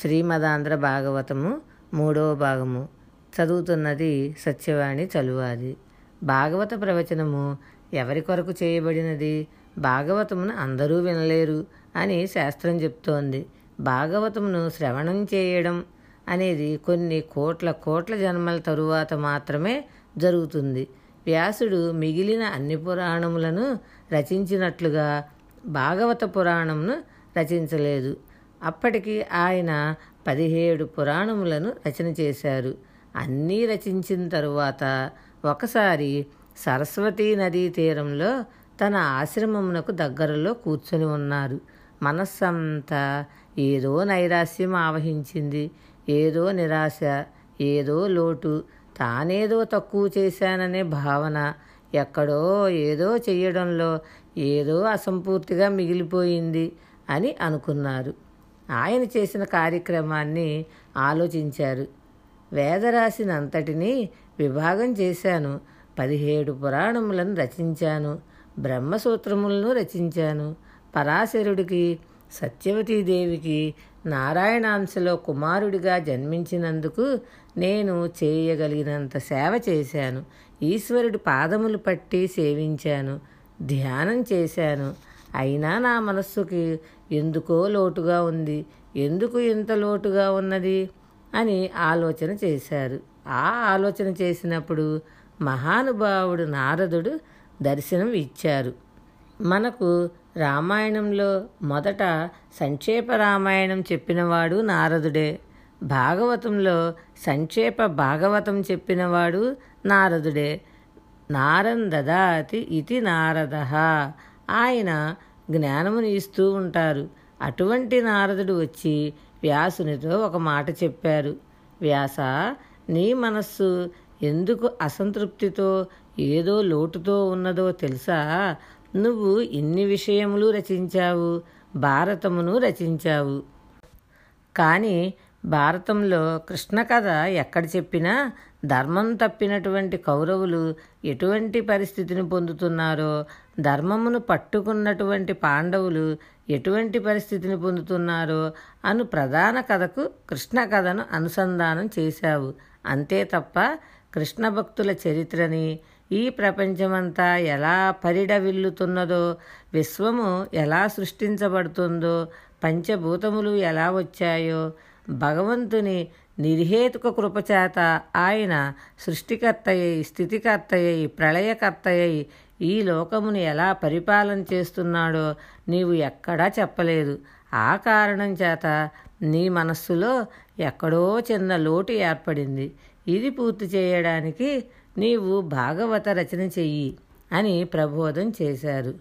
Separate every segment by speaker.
Speaker 1: శ్రీమదాంధ్ర భాగవతము మూడవ భాగము. చదువుతున్నది సత్యవాణి చలువాది. భాగవత ప్రవచనము ఎవరి కొరకు చేయబడినది? భాగవతమును అందరూ వినలేరు అని శాస్త్రం చెప్తోంది. భాగవతమును శ్రవణం చేయడం అనేది కొన్ని కోట్ల కోట్ల జన్మల తరువాత మాత్రమే జరుగుతుంది. వ్యాసుడు మిగిలిన అన్ని పురాణములను రచించినట్లుగా భాగవత పురాణంను రచించలేదు. అప్పటికి ఆయన పదిహేడు పురాణములను రచన చేశారు. అన్నీ రచించిన తరువాత ఒకసారి సరస్వతీ నదీ తీరంలో తన ఆశ్రమమునకు దగ్గరలో కూర్చొని ఉన్నారు. మనస్సంతా ఏదో నైరాస్యం ఆవహించింది ఏదో నిరాశ ఏదో లోటు తానేదో తక్కువ చేశాననే భావన ఎక్కడో ఏదో చెయ్యడంలో ఏదో అసంపూర్తిగా మిగిలిపోయింది అని అనుకున్నారు. ఆయన చేసిన కార్యక్రమాన్ని ఆలోచించారు. వేదరాశినంతటినీ విభాగం చేశాను. పదిహేడు పురాణములను రచించాను. బ్రహ్మసూత్రములను రచించాను. పరాశరుడికి సత్యవతీదేవికి నారాయణాంశలో కుమారుడిగా జన్మించినందుకు నేను చేయగలిగినంత సేవ చేశాను. ఈశ్వరుడి పాదములు పట్టి సేవించాను. ధ్యానం చేశాను. అయినా నా మనస్సుకి ఎందుకో లోటుగా ఉంది. ఎందుకు ఇంత లోటుగా ఉన్నది? అని ఆలోచన చేశారు. ఆ ఆలోచన చేసినప్పుడు మహానుభావుడు నారదుడు దర్శనం ఇచ్చారు. మనకు రామాయణంలో మొదట సంక్షేప రామాయణం చెప్పినవాడు నారదుడే. భాగవతంలో సంక్షేప భాగవతం చెప్పినవాడు నారదుడే. నారం దదాతి ఇది నారద ఆయన జ్ఞానమును ఇస్తూ ఉంటారు. అటువంటి నారదుడు వచ్చి వ్యాసునితో ఒక మాట చెప్పారు. వ్యాస నీ మనస్సు ఎందుకు అసంతృప్తితో ఏదో లోటుతో ఉన్నదో తెలుసా? నువ్వు ఇన్ని విషయములు రచించావు భారతమును రచించావు. కానీ భారతంలో కృష్ణ కథ ఎక్కడ చెప్పినా ధర్మం తప్పినటువంటి కౌరవులు ఎటువంటి పరిస్థితిని పొందుతున్నారో ధర్మమును పట్టుకున్నటువంటి పాండవులు ఎటువంటి పరిస్థితిని పొందుతున్నారో అను ప్రధాన కథకు కృష్ణ కథను అనుసంధానం చేశావు. అంతే తప్ప కృష్ణ భక్తుల చరిత్రని ఈ ప్రపంచమంతా ఎలా పరిడవిల్లుతున్నదో విశ్వము ఎలా సృష్టించబడుతుందో పంచభూతములు ఎలా వచ్చాయో భగవంతుని నిర్హేతుక కృపచేత ఆయన సృష్టికర్తయ్యి స్థితికర్తయ్యి ప్రళయకర్తయ్యి ఈ లోకమును ఎలా పరిపాలన చేస్తున్నాడో నీవు ఎక్కడా చెప్పలేదు. ఆ కారణం చేత నీ మనస్సులో ఎక్కడో చిన్న లోటు ఏర్పడింది. ఇది పూర్తి చేయడానికి నీవు భాగవత రచన చెయ్యి అని ప్రబోధం చేశారు.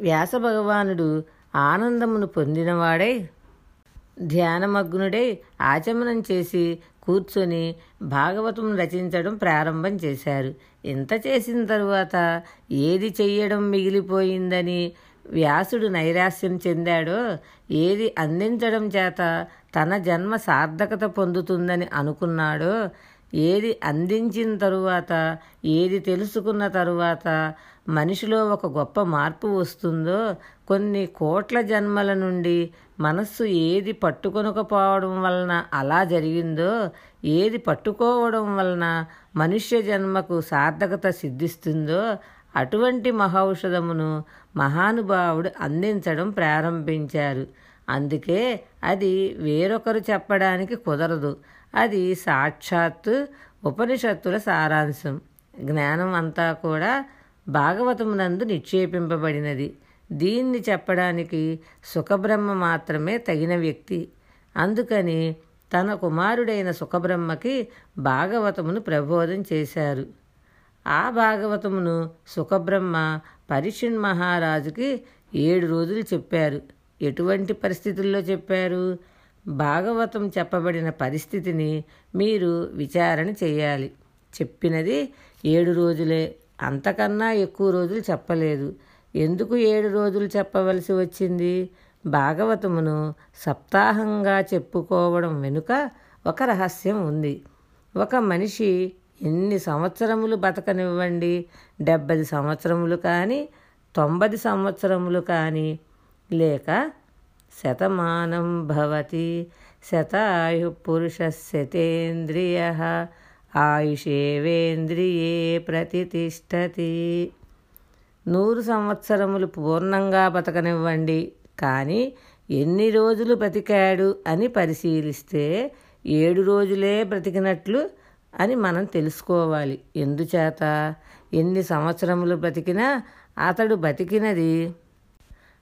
Speaker 1: వ్యాస భగవానుడు ఆనందమును పొందినవాడై ధ్యానమగ్నుడై ఆచమనం చేసి కూర్చొని భాగవతం రచించడం ప్రారంభం చేశారు. ఇంత చేసిన తరువాత ఏది చెయ్యడం మిగిలిపోయిందని వ్యాసుడు నైరాశ్యం చెందాడో ఏది అందించడం చేత తన జన్మ సార్థకత పొందుతుందని అనుకున్నాడో ఏది అందించిన తరువాత ఏది తెలుసుకున్న తరువాత మనిషిలో ఒక గొప్ప మార్పు వస్తుందో కొన్ని కోట్ల జన్మల నుండి మనస్సు ఏది పట్టుకొనకపోవడం వలన అలా జరిగిందో ఏది పట్టుకోవడం వలన మనుష్య జన్మకు సార్థకత సిద్ధిస్తుందో అటువంటి మహౌషధమును మహానుభావుడు అందించడం ప్రారంభించారు. అందుకే అది వేరొకరు చెప్పడానికి కుదరదు. అది సాక్షాత్తు ఉపనిషత్తుల సారాంశం. జ్ఞానం అంతా కూడా భాగవతమునందు నిక్షేపింపబడినది. దీన్ని చెప్పడానికి సుఖబ్రహ్మ మాత్రమే తగిన వ్యక్తి. అందుకని తన కుమారుడైన సుఖబ్రహ్మకి భాగవతమును ప్రబోధం చేశారు. ఆ భాగవతమును సుఖబ్రహ్మ పరిషిణ్ మహారాజుకి ఏడు రోజులు చెప్పారు. ఎటువంటి పరిస్థితుల్లో చెప్పారు? భాగవతం చెప్పబడిన పరిస్థితిని మీరు విచారణ చేయాలి. చెప్పినది ఏడు రోజులే. అంతకన్నా ఎక్కువ రోజులు చెప్పలేదు. ఎందుకు ఏడు రోజులు చెప్పవలసి వచ్చింది? భాగవతమును సప్తాహంగా చెప్పుకోవడం వెనుక ఒక రహస్యం ఉంది. ఒక మనిషి ఎన్ని సంవత్సరములు బతకనివ్వండి? డెబ్బది సంవత్సరములు కానీ తొంభది సంవత్సరములు కానీ లేక శతమానం భవతి శతాయు పురుష శతేంద్రియ ఆయుషేవేంద్రియే ప్రతిష్టతి నూరు సంవత్సరములు పూర్ణంగా బతకనివ్వండి. కానీ ఎన్ని రోజులు బ్రతికాడు అని పరిశీలిస్తే ఏడు రోజులే బ్రతికినట్లు అని మనం తెలుసుకోవాలి. ఎందుచేత? ఎన్ని సంవత్సరములు బ్రతికినా అతడు బతికినది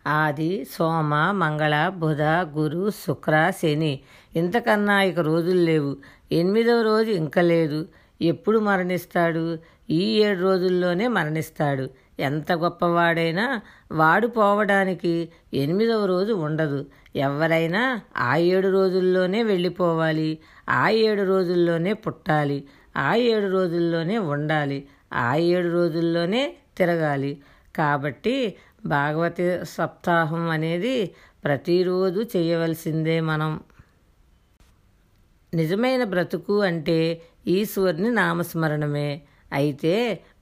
Speaker 1: ఆది సోమ మంగళ బుధ గురు శుక్ర శని. ఇంతకన్నా ఇక రోజులు లేవు. ఎనిమిదవ రోజు ఇంకా లేదు. ఎప్పుడు మరణిస్తాడు? ఈ ఏడు రోజుల్లోనే మరణిస్తాడు. ఎంత గొప్పవాడైనా వాడు పోవడానికి ఎనిమిదవ రోజు ఉండదు. ఎవరైనా ఆ ఏడు రోజుల్లోనే వెళ్ళిపోవాలి. ఆ ఏడు రోజుల్లోనే పుట్టాలి. ఆ ఏడు రోజుల్లోనే ఉండాలి. ఆ ఏడు రోజుల్లోనే తిరగాలి. కాబట్టి భాగవత సప్తాహం అనేది ప్రతిరోజు చేయవలసిందే మనం. నిజమైన బ్రతుకు అంటే ఈశ్వరుని నామస్మరణమే. అయితే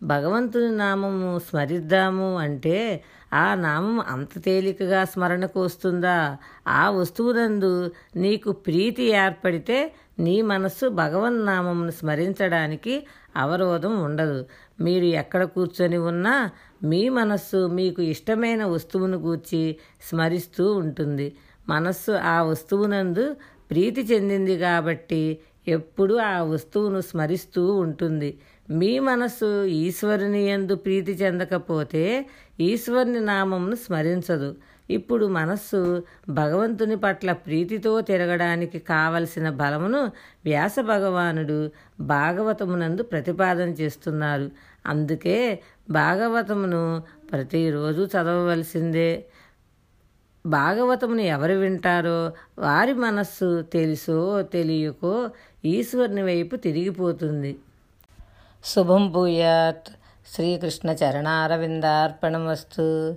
Speaker 1: భగవంతుని నామము స్మరిద్దాము అంటే ఆ నామం అంత తేలికగా స్మరణకు వస్తుందా ఆ వస్తువునందు నీకు ప్రీతి ఏర్పడితే నీ మనస్సు భగవన్ నామమును స్మరించడానికి అవరోధం ఉండదు. మీరు ఎక్కడ కూర్చొని ఉన్నా మీ మనస్సు మీకు ఇష్టమైన వస్తువును గూర్చి స్మరిస్తూ ఉంటుంది. మనస్సు ఆ వస్తువునందు ప్రీతి చెందింది కాబట్టి ఎప్పుడు ఆ వస్తువును స్మరిస్తూ ఉంటుంది. మీ మనస్సు ఈశ్వరుని ఎందు ప్రీతి చెందకపోతే ఈశ్వరుని నామమును స్మరించదు. ఇప్పుడు మనస్సు భగవంతుని పట్ల ప్రీతితో తిరగడానికి కావలసిన బలమును వ్యాస భగవానుడు భాగవతమునందు ప్రతిపాదన చేస్తున్నారు. అందుకే భాగవతమును ప్రతిరోజు చదవవలసిందే. భాగవతమును ఎవరు వింటారో వారి మనస్సు తెలుసో తెలియకో ఈశ్వరుని వైపు తిరిగిపోతుంది. శుభం భూయాత్. శ్రీకృష్ణ చరణారవిందార్పణమస్తు.